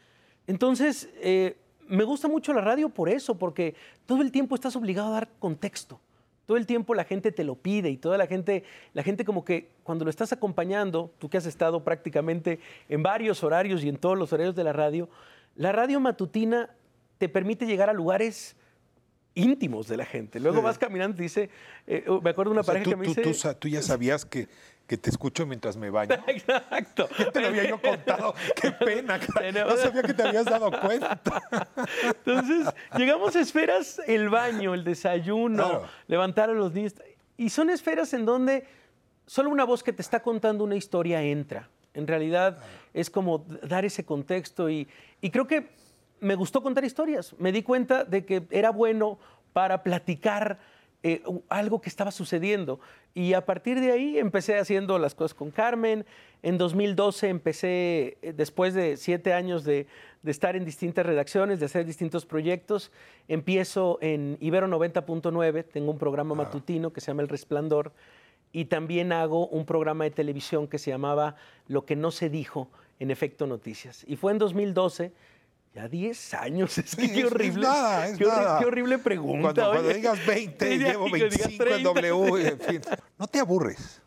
Entonces, eh, me gusta mucho la radio por eso, porque todo el tiempo estás obligado a dar contexto. Todo el tiempo la gente te lo pide y toda la gente, la gente como que cuando lo estás acompañando, tú que has estado prácticamente en varios horarios y en todos los horarios de la radio, la radio matutina te permite llegar a lugares íntimos de la gente. Luego Sí. vas caminando y dice, eh, me acuerdo de una O sea, pareja tú, que me tú- dice... tú ya sabías que, que te escucho mientras me baño. Exacto. Ya te lo había yo contado. Qué pena. No sabía que te habías dado cuenta. Entonces, llegamos a esferas, el baño, el desayuno, Claro. levantar a los niños. Y son esferas en donde solo una voz que te está contando una historia entra. En realidad es como dar ese contexto y, y creo que me gustó contar historias. Me di cuenta de que era bueno para platicar eh, algo que estaba sucediendo. Y a partir de ahí empecé haciendo las cosas con Carmen. En 2012 empecé, eh, después de siete años de, de estar en distintas redacciones, de hacer distintos proyectos, empiezo en Ibero 90.9, tengo un programa matutino que se llama El Resplandor. y también hago un programa de televisión que se llamaba Lo que no se dijo en Efecto Noticias. Y fue en 2012. Ya 10 años, es que Sí, qué es- es horrible. nada, es qué, nada. qué horrible pregunta. Cuando, cuando digas 20, Sí, llevo que digas 25 en 30. W, en fin. No te aburres.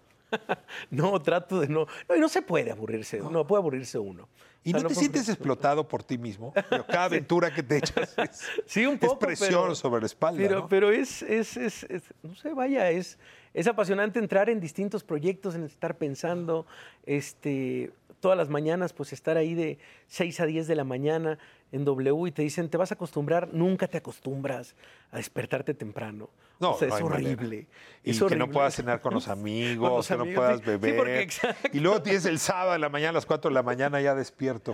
No, trato de no. No, y no se puede aburrirse, no, puede aburrirse uno. ¿Y O sea, no te puede sientes aburrirse. explotado por ti mismo? Pero cada aventura que te echas es, Sí, un es poco, presión pero- sobre la espalda. Pero, ¿no? pero es, es, es- es- no sé, vaya, es, es apasionante entrar en distintos proyectos, en estar pensando, este, todas las mañanas, pues estar ahí de 6 a 10 de la mañana en W y te dicen, te vas a acostumbrar, nunca te acostumbras a despertarte temprano. No, O sea, no es horrible. Y es que horrible. no puedas cenar con los amigos, Con los que no puedas sí. Sí, beber. porque exacto. Y luego tienes el sábado en la mañana, a las 4 de la mañana ya despierto.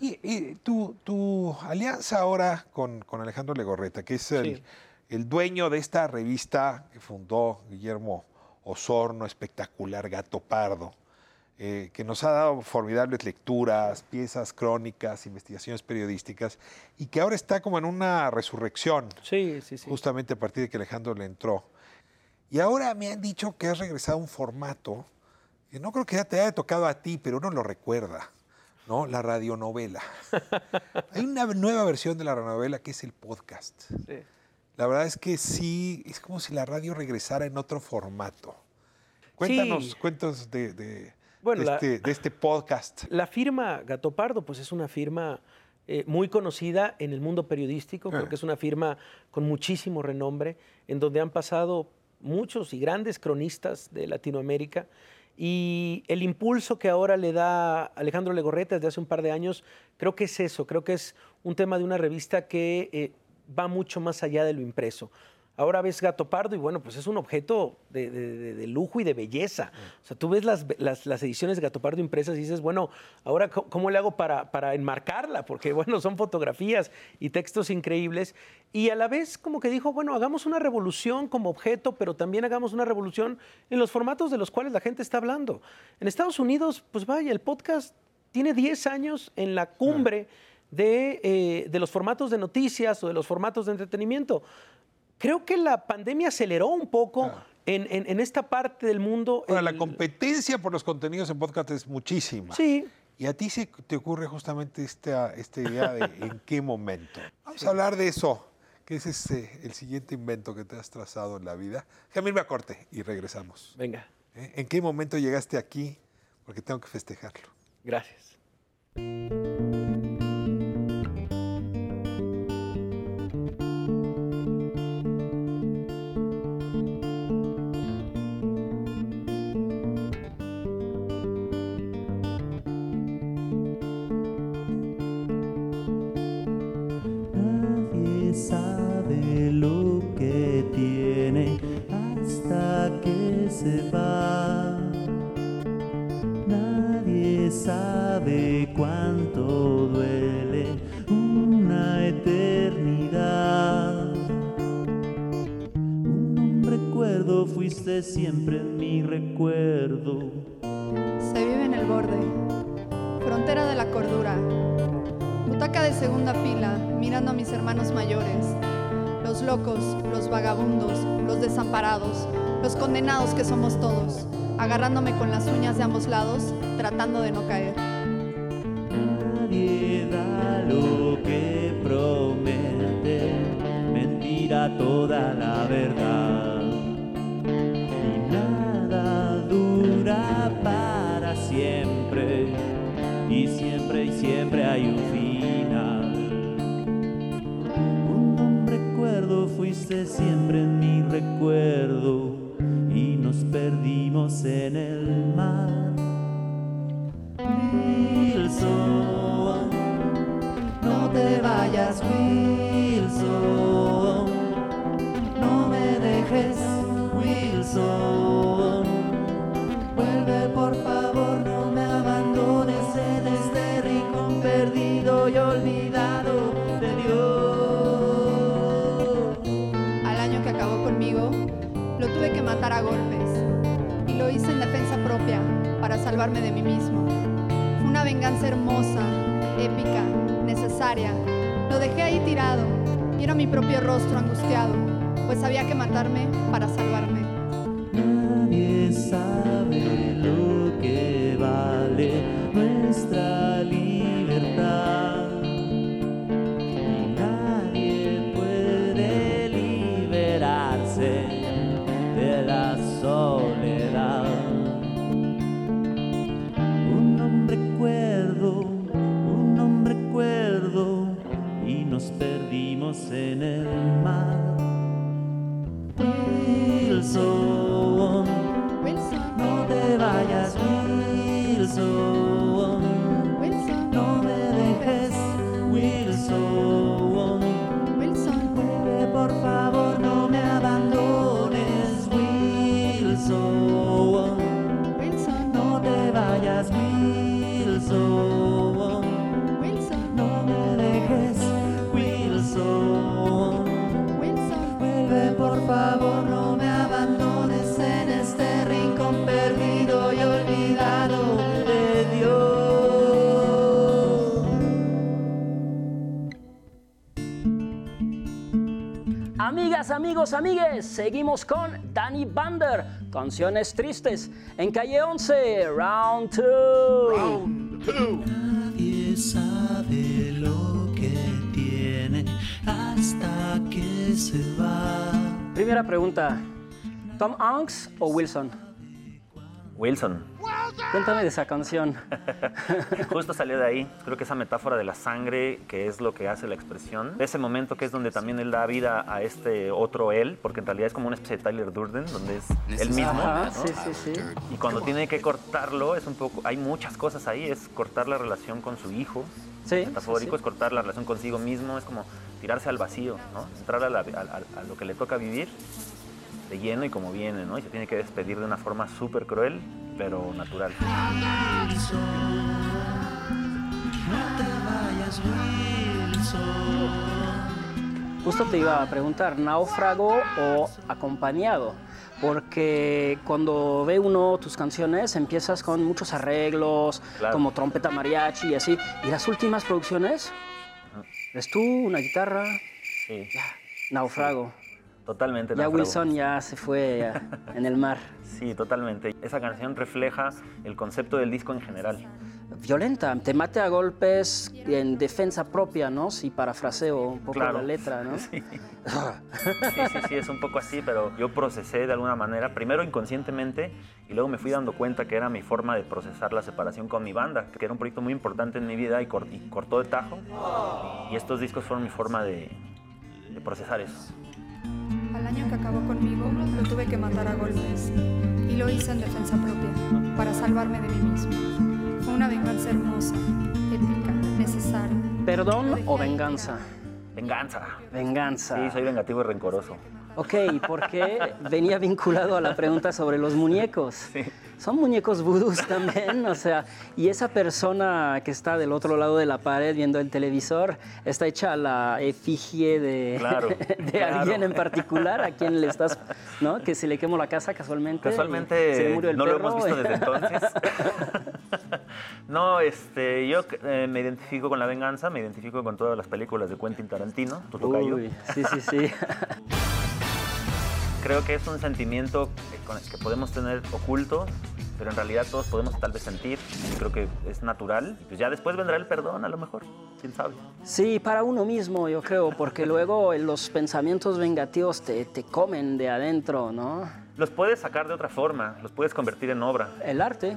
Y, y tu, tu alianza ahora con, con Alejandro Legorreta, que es el, Sí. el dueño de esta revista que fundó Guillermo Osorno, espectacular, Gato Pardo, eh, que nos ha dado formidables lecturas, piezas crónicas, investigaciones periodísticas, y que ahora está como en una resurrección. Sí, sí, sí. Justamente a partir de que Alejandro le entró. Y ahora me han dicho que has regresado a un formato que no creo que ya te haya tocado a ti, pero uno lo recuerda, ¿no? La radionovela. Hay una nueva versión de la radionovela que es el podcast. Sí. La verdad es que sí, es como si la radio regresara en otro formato. Cuéntanos, Sí. cuéntanos de, de- Bueno, de la- este, de este podcast. La firma Gato Pardo, pues es una firma eh, muy conocida en el mundo periodístico, creo Ah. es una firma con muchísimo renombre, en donde han pasado muchos y grandes cronistas de Latinoamérica. Y el impulso que ahora le da Alejandro Legorreta desde hace un par de años, creo que es eso, creo que es un tema de una revista que eh, va mucho más allá de lo impreso. Ahora ves Gato Pardo y bueno, pues es un objeto de, de- de- de lujo y de belleza. O sea, tú ves las, las- las ediciones de Gato Pardo impresas y dices, bueno, ahora ¿cómo le hago para, para enmarcarla? Porque bueno, son fotografías y textos increíbles. Y a la vez como que dijo, bueno, hagamos una revolución como objeto, pero también hagamos una revolución en los formatos de los cuales la gente está hablando. En Estados Unidos, pues vaya, el podcast tiene 10 años en la cumbre de, eh, de los formatos de noticias o de los formatos de entretenimiento. Creo que la pandemia aceleró un poco en, en- en esta parte del mundo. Ahora, el- la competencia por los contenidos en podcast es muchísima. Sí. Y a ti se te ocurre justamente esta, esta idea de en qué momento. Vamos a hablar de eso, que es este, el siguiente invento que te has trazado en la vida. Déjame irme a corte y regresamos. Venga. ¿Eh? ¿En qué momento llegaste aquí? Porque tengo que festejarlo. Gracias. Lados, tratando de no caer. Nadie da lo que promete, mentira toda la verdad. Y nada dura para siempre, y siempre y siempre hay un final. Un recuerdo fuiste siempre en mi recuerdo, y nos perdimos en el mar. Wilson, no te vayas, Wilson, no me dejes, Wilson, vuelve por favor, no me abandones en este rincón perdido y olvidado de Dios. Al año que acabó conmigo, lo tuve que matar a golpes. Y lo hice en defensa propia, para salvarme de mí mismo. Venganza hermosa, épica, necesaria. Lo dejé ahí tirado, y mi propio rostro angustiado, pues había que matarme para salvarme. Nadie sabe lo que vale nuestra libertad. Wilson, amigos, amigues, seguimos con Danny Bander, canciones tristes, en calle 11, round 2. Nadie sabe lo que tiene hasta que se va. Primera pregunta, ¿Tom Hanks o Wilson? Wilson. Cuéntame de esa canción. Justo salió de ahí. Creo que esa metáfora de la sangre, que es lo que hace la expresión. Ese momento que es donde también él da vida a este otro él, porque en realidad es como una especie de Tyler Durden, donde es él mismo. Ajá, ¿no? sí, sí, sí. Y cuando tiene que cortarlo, es un poco. Hay muchas cosas ahí. Es cortar la relación con su hijo. Sí, Metafórico sí, sí. es cortar la relación consigo mismo. Es como tirarse al vacío, ¿no? Entrar a, la- a- a- a lo que le toca vivir de lleno y como viene, ¿no? Y se tiene que despedir de una forma súper cruel, pero natural. Justo te iba a preguntar, náufrago o acompañado, porque cuando ve uno tus canciones empiezas con muchos arreglos, Claro. como trompeta mariachi y así, y las últimas producciones, ¿eres tú, una guitarra? Sí. Náufrago. Totalmente. Ya. Wilson ya se fue ya en el mar. Sí, totalmente. Esa canción refleja el concepto del disco en general. Violenta, te mate a golpes en defensa propia, ¿no? Si parafraseo un poco Claro. la letra, ¿no? Sí. Sí, sí, sí, es un poco así, pero yo procesé de alguna manera, primero inconscientemente, y luego me fui dando cuenta que era mi forma de procesar la separación con mi banda, que era un proyecto muy importante en mi vida y cortó de tajo. Y estos discos fueron mi forma de, de procesar eso. Al año que acabó conmigo, lo tuve que matar a golpes. Y lo hice en defensa propia, para salvarme de mí mismo. Fue una venganza hermosa, épica, necesaria. ¿Perdón o venganza? Venganza. Venganza. Sí, soy vengativo y rencoroso. Ok, porque venía vinculado a la pregunta sobre los muñecos. Son muñecos vudús también, o sea, y esa persona que está del otro lado de la pared viendo el televisor está hecha a la efigie de, Claro, de claro. alguien en particular a quien le estás, ¿no? Que se le quemó la casa casualmente. Casualmente se murió el no lo hemos visto desde entonces. no, este, yo eh, me identifico con la venganza, me identifico con todas las películas de Quentin Tarantino, tu tocayo. Uy, sí, sí, sí. Creo que es un sentimiento que, con el que podemos tener oculto, pero en realidad todos podemos tal vez sentir. Y creo que es natural. Pues ya después vendrá el perdón, a lo mejor. ¿Quién sabe? Sí, para uno mismo, yo creo, porque luego los pensamientos vengativos te, te comen de adentro, ¿no? Los puedes sacar de otra forma, los puedes convertir en obra. El arte,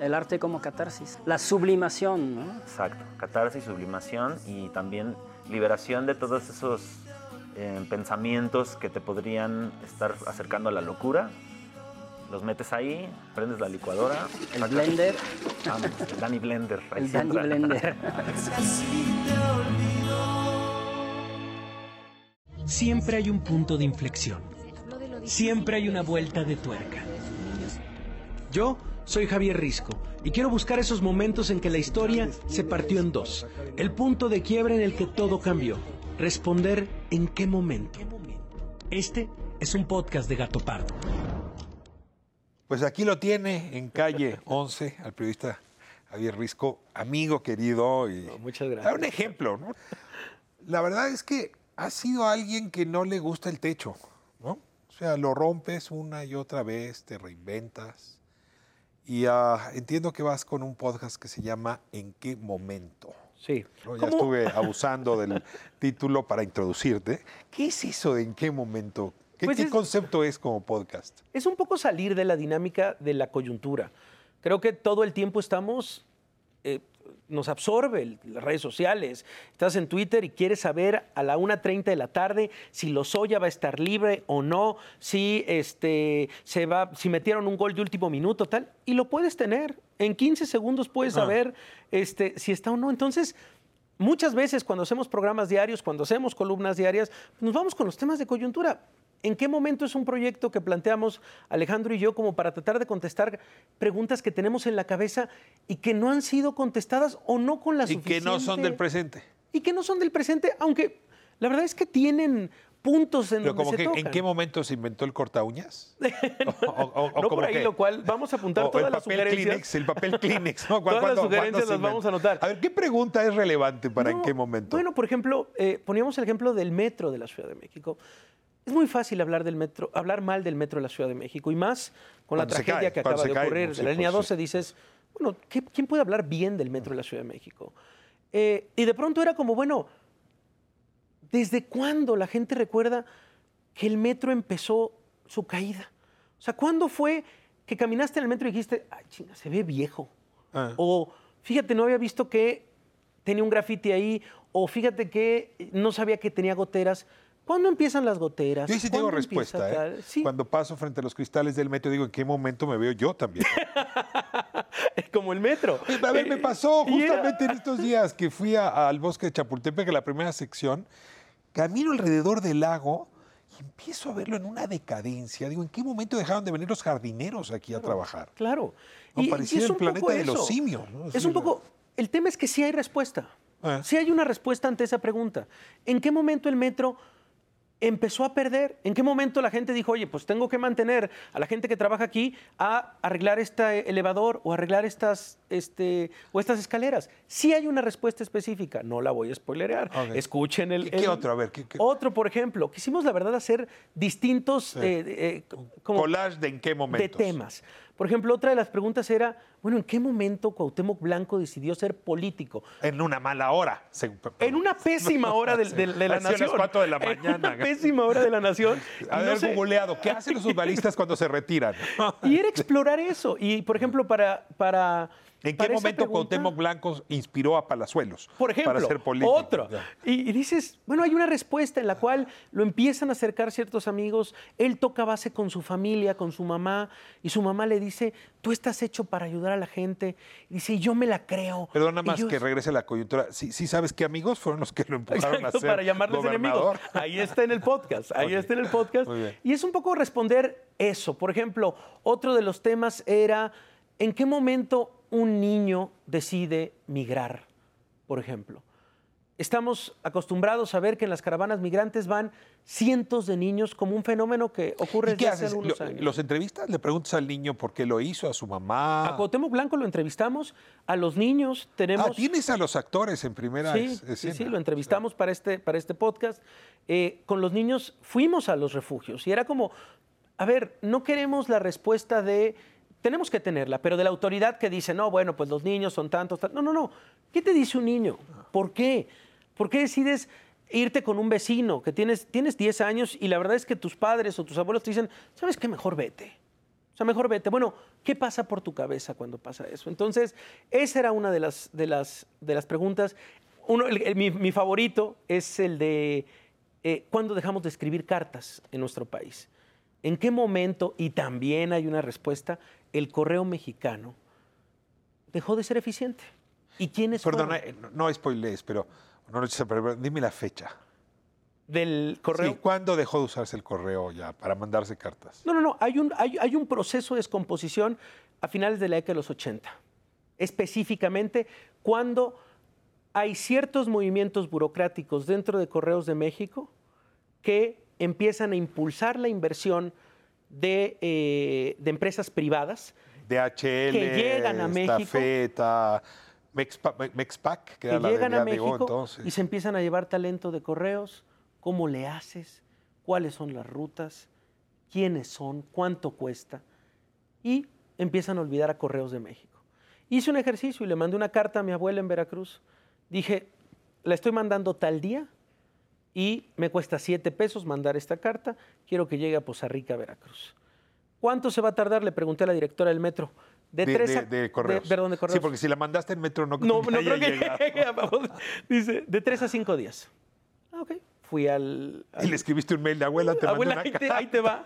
el arte como catarsis, la sublimación, ¿no? Exacto, catarsis, sublimación y también liberación de todos esos eh, pensamientos que te podrían estar acercando a la locura. Los metes ahí, prendes la licuadora. El sacas- blender. Vamos, el Danny Blender. El Danny entra. Blender. Siempre hay un punto de inflexión. Siempre hay una vuelta de tuerca. Yo soy Javier Risco y quiero buscar esos momentos en que la historia se partió en dos. El punto de quiebre en el que todo cambió. Responder en qué momento. Este es un podcast de Gato Pardo. Pues aquí lo tiene en calle 11 al periodista Javier Risco, amigo querido y muchas gracias. un ejemplo, ¿no? La verdad es que ha sido alguien que no le gusta el techo, ¿no? O sea, lo rompes una y otra vez, te reinventas. Y ah, entiendo que vas con un podcast que se llama ¿En qué momento? Sí. ¿no? Ya estuve abusando del título para introducirte. ¿Qué es eso de en qué momento? ¿Qué, Pues qué es- concepto es como podcast? Es un poco salir de la dinámica de la coyuntura. Creo que todo el tiempo estamos, eh, nos absorbe las redes sociales. Estás en Twitter y quieres saber a la 1.30 de la tarde si Lozoya va a estar libre o no, si, este, se va, si metieron un gol de último minuto, tal. Y lo puedes tener. En 15 segundos puedes saber este, si está o no. Entonces, Muchas veces cuando hacemos programas diarios, cuando hacemos columnas diarias, nos vamos con los temas de coyuntura. ¿En qué momento es un proyecto que planteamos Alejandro y yo como para tratar de contestar preguntas que tenemos en la cabeza y que no han sido contestadas o no con la Y que no son del suficiente- presente. Y que no son del presente, aunque la verdad es que tienen puntos en Pero donde como se que, ¿en tocan. qué momento se inventó el corta uñas? o, o- o no por ahí, que- lo cual vamos a apuntar todas el las papel sugerencias. Kleenex, el papel Kleenex. ¿no? Todas las ¿Cuándo- sugerencias las vamos a anotar. A ver, ¿qué pregunta es relevante para en qué momento? Bueno, por ejemplo, eh, poníamos el ejemplo del metro de la Ciudad de México. Es muy fácil hablar del metro, hablar mal del metro de la Ciudad de México y más con la Cuando tragedia cae, que acaba de ocurrir de la línea pues, sí. 12. Dices, bueno, ¿qué- ¿quién puede hablar bien del metro de la Ciudad de México? Eh, y de pronto era como, bueno, ¿desde cuándo la gente recuerda que el metro empezó su caída? O sea, ¿cuándo fue que caminaste en el metro y dijiste, ay, chinga, se ve viejo? Ah. O fíjate, no había visto que tenía un grafiti ahí, o fíjate que no sabía que tenía goteras. ¿Cuándo empiezan las goteras? Yo sí tengo ¿Cuándo empieza respuesta. ¿eh? Sí, Cuando paso frente a los cristales del metro, digo, ¿en qué momento me veo yo también? como el metro. A ver, me pasó y era- justamente en estos días que fui a- al bosque de Chapultepec, a la primera sección, camino alrededor del lago y empiezo a verlo en una decadencia. Digo, ¿en qué momento dejaron de venir los jardineros aquí a trabajar? Claro. No, Y- parecía y es el planeta de los simios. ¿no? Es Sí, un poco. El tema es que sí hay respuesta. Ah. Sí hay una respuesta ante esa pregunta. ¿En qué momento el metro empezó a perder? ¿En qué momento la gente dijo, oye, pues tengo que mantener a la gente que trabaja aquí a arreglar este elevador o arreglar estas, este, o estas escaleras? Sí hay una respuesta específica. No la voy a spoilerear. Escuchen el. ¿Qué- qué otro? A ver, ¿qué- qué? Otro, por ejemplo, quisimos, la verdad, hacer distintos. eh, eh, como Collage de en qué de momento. temas. Por ejemplo, otra de las preguntas era, bueno, ¿en qué momento Cuauhtémoc Blanco decidió ser político? En una mala hora. se- En una pésima hora de, la Así a las nación. cuatro de la En una pésima hora de la nación. A Y no googleado, ¿qué hacen los futbolistas cuando se retiran? y era explorar eso. Y, por ejemplo, para... para ¿En qué momento pregunta- Cuauhtémoc Blanco inspiró a Palazuelos Por ejemplo, para ser político? otro. Y, y dices, bueno, hay una respuesta en la cual lo empiezan a acercar ciertos amigos. Él toca base con su familia, con su mamá, y su mamá le dice, tú estás hecho para ayudar a la gente. Y dice, y yo me la creo. Perdona más yo- que regrese a la coyuntura. ¿Sí, sí sabes qué amigos fueron los que lo empujaron Exacto, a ser para llamarles gobernador? enemigos. Ahí está en el podcast, ahí está en el podcast. Y es un poco responder eso. Por ejemplo, otro de los temas era, ¿en qué momento un niño decide migrar? Por ejemplo. Estamos acostumbrados a ver que en las caravanas migrantes van cientos de niños como un fenómeno que ocurre ¿Y qué desde hace algunos ¿Lo- años. ¿Los entrevistas? ¿Le preguntas al niño por qué lo hizo? ¿A su mamá? A Cuauhtémoc Blanco lo entrevistamos, a los niños tenemos... Ah, tienes a los actores en primera Sí, sí, sí, lo entrevistamos para este, para este podcast. Eh, con los niños fuimos a los refugios y era como, a ver, no queremos la respuesta de, tenemos que tenerla, pero de la autoridad que dice, no, bueno, pues los niños son tantos, tan-". no, no, no. ¿Qué te dice un niño? ¿Por qué? ¿Por qué decides irte con un vecino que tienes, tienes 10 años y la verdad es que tus padres o tus abuelos te dicen, ¿sabes qué? Mejor vete. O sea, mejor vete. Bueno, ¿qué pasa por tu cabeza cuando pasa eso? Entonces, esa era una de las, de las, de las preguntas. Uno, mi favorito es el de eh, cuándo dejamos de escribir cartas en nuestro país. ¿En qué momento, y también hay una respuesta, el correo mexicano dejó de ser eficiente? ¿Y quiénes Perdona, fueron? eh, no, no spoilees, pero no perder, dime la fecha. ¿Del correo? Sí, ¿Cuándo dejó de usarse el correo ya para mandarse cartas? No, no, no. Hay un, hay, hay un proceso de descomposición a finales de la década de los 80. Específicamente cuando hay ciertos movimientos burocráticos dentro de Correos de México que empiezan a impulsar la inversión de, eh, de empresas privadas DHL, Que llegan a México. Estafeta, Mexpa- Me- Mexpac, que, que era la de llegan a México entonces. y se empiezan a llevar talento de correos, cómo le haces, cuáles son las rutas, quiénes son, cuánto cuesta, y empiezan a olvidar a Correos de México. Hice un ejercicio y le mandé una carta a mi abuela en Veracruz. Dije, la estoy mandando tal día y me cuesta siete pesos mandar esta carta, quiero que llegue a Poza Rica, Veracruz. ¿Cuánto se va a tardar? Le pregunté a la directora del metro. De, De, tres de- a- de correos. perdón, de correos. Sí, porque si la mandaste en metro no, No, no creo que Dice, de tres a cinco días. Ah, ok. Fui al... Y le escribiste un mail de abuela, te mandé Abuela, una ahí te, ahí te va.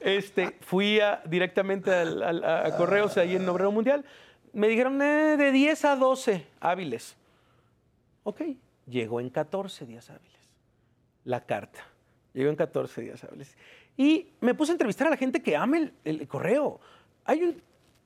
Este, fui a- directamente al- al- a, a Correos ahí en Obrero Mundial. Me dijeron eh, de 10 a 12 hábiles. Ok, llegó en 14 días hábiles la carta. Llegó en 14 días hábiles. Y me puse a entrevistar a la gente que ama el, el correo. Hay un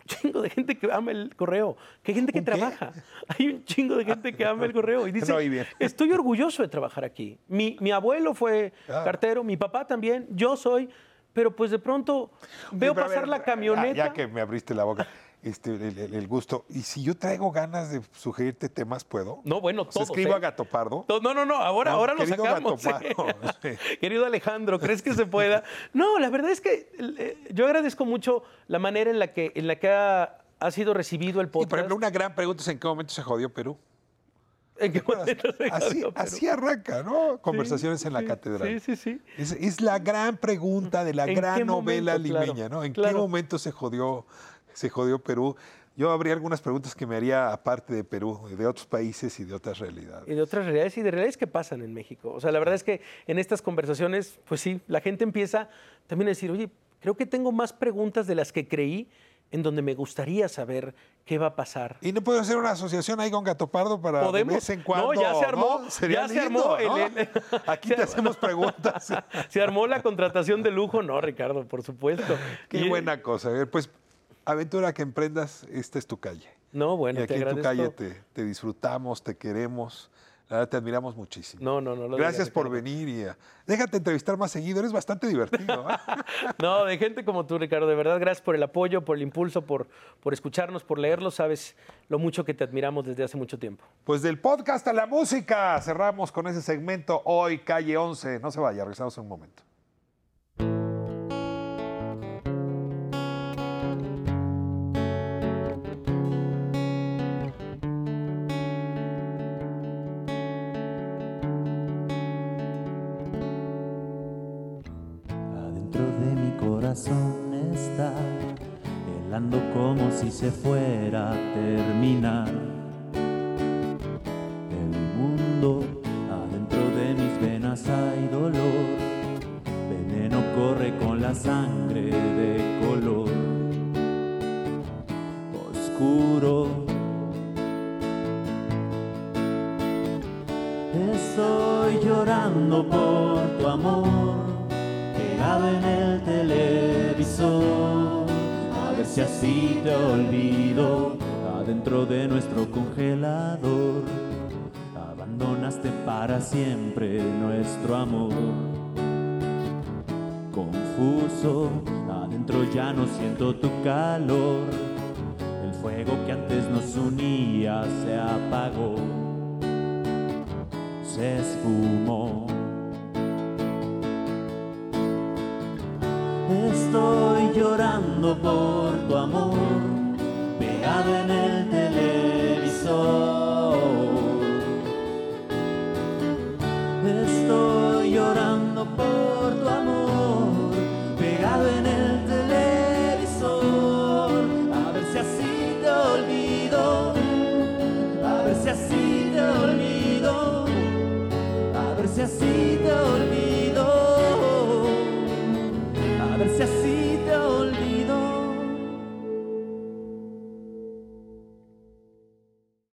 chingo de gente que ama el correo, que hay gente que trabaja. Hay un chingo de gente que ama el correo y dice, No estoy orgulloso de trabajar aquí. Mi, mi abuelo fue Ah. cartero, mi papá también, yo soy, pero pues de pronto veo pasar ver, la ya- camioneta. Ya, que me abriste la boca, este, el, gusto. Y si yo traigo ganas de sugerirte temas, ¿puedo? No, bueno, O sea, todos, escribo ¿eh? a Gato Pardo. No, no, no, ahora, No, ahora lo querido sacamos. Gato ¿eh? Querido Alejandro, ¿crees que se pueda? No, la verdad es que eh, yo agradezco mucho la manera en la que, en la que ha, ha sido recibido el Y por podcast. ejemplo, una gran pregunta es en qué momento se jodió Perú. ¿En qué momento se Así, Perú? así arranca, ¿no? Conversaciones en la sí, catedral. sí, sí, sí. Es, es la gran pregunta de la ¿En gran novela momento? Claro, limeña, ¿no? ¿En qué momento se jodió, se jodió Perú? Yo habría algunas preguntas que me haría aparte de Perú, de otros países y de otras realidades. Y de otras realidades y de realidades que pasan en México. O sea, la verdad es que en estas conversaciones, pues sí, la gente empieza también a decir, oye, creo que tengo más preguntas de las que creí en donde me gustaría saber qué va a pasar. ¿Y no puedo hacer una asociación ahí con Gato Pardo para de vez en cuando? No, ya se armó. ¿no? Sería ya se lindo, armó. el- ¿no? el- Aquí se te armó- hacemos preguntas. se armó la contratación de lujo. No, Ricardo, por supuesto. Qué Y- buena cosa. A ver, Pues, aventura que emprendas, esta es tu calle. No, bueno, y aquí te en tu calle te, te disfrutamos, te queremos. La verdad, te admiramos muchísimo. No, no, no. lo Gracias digas, por Ricardo. venir y ah, déjate entrevistar más seguido. Eres bastante divertido. ¿eh? No, de gente como tú, Ricardo. De verdad, gracias por el apoyo, por el impulso, por, por escucharnos, por leerlos. Sabes lo mucho que te admiramos desde hace mucho tiempo. Pues del podcast a la música. Cerramos con ese segmento hoy, calle 11. No se vaya, regresamos en un momento. Corazón está helando como si se fuera a terminar.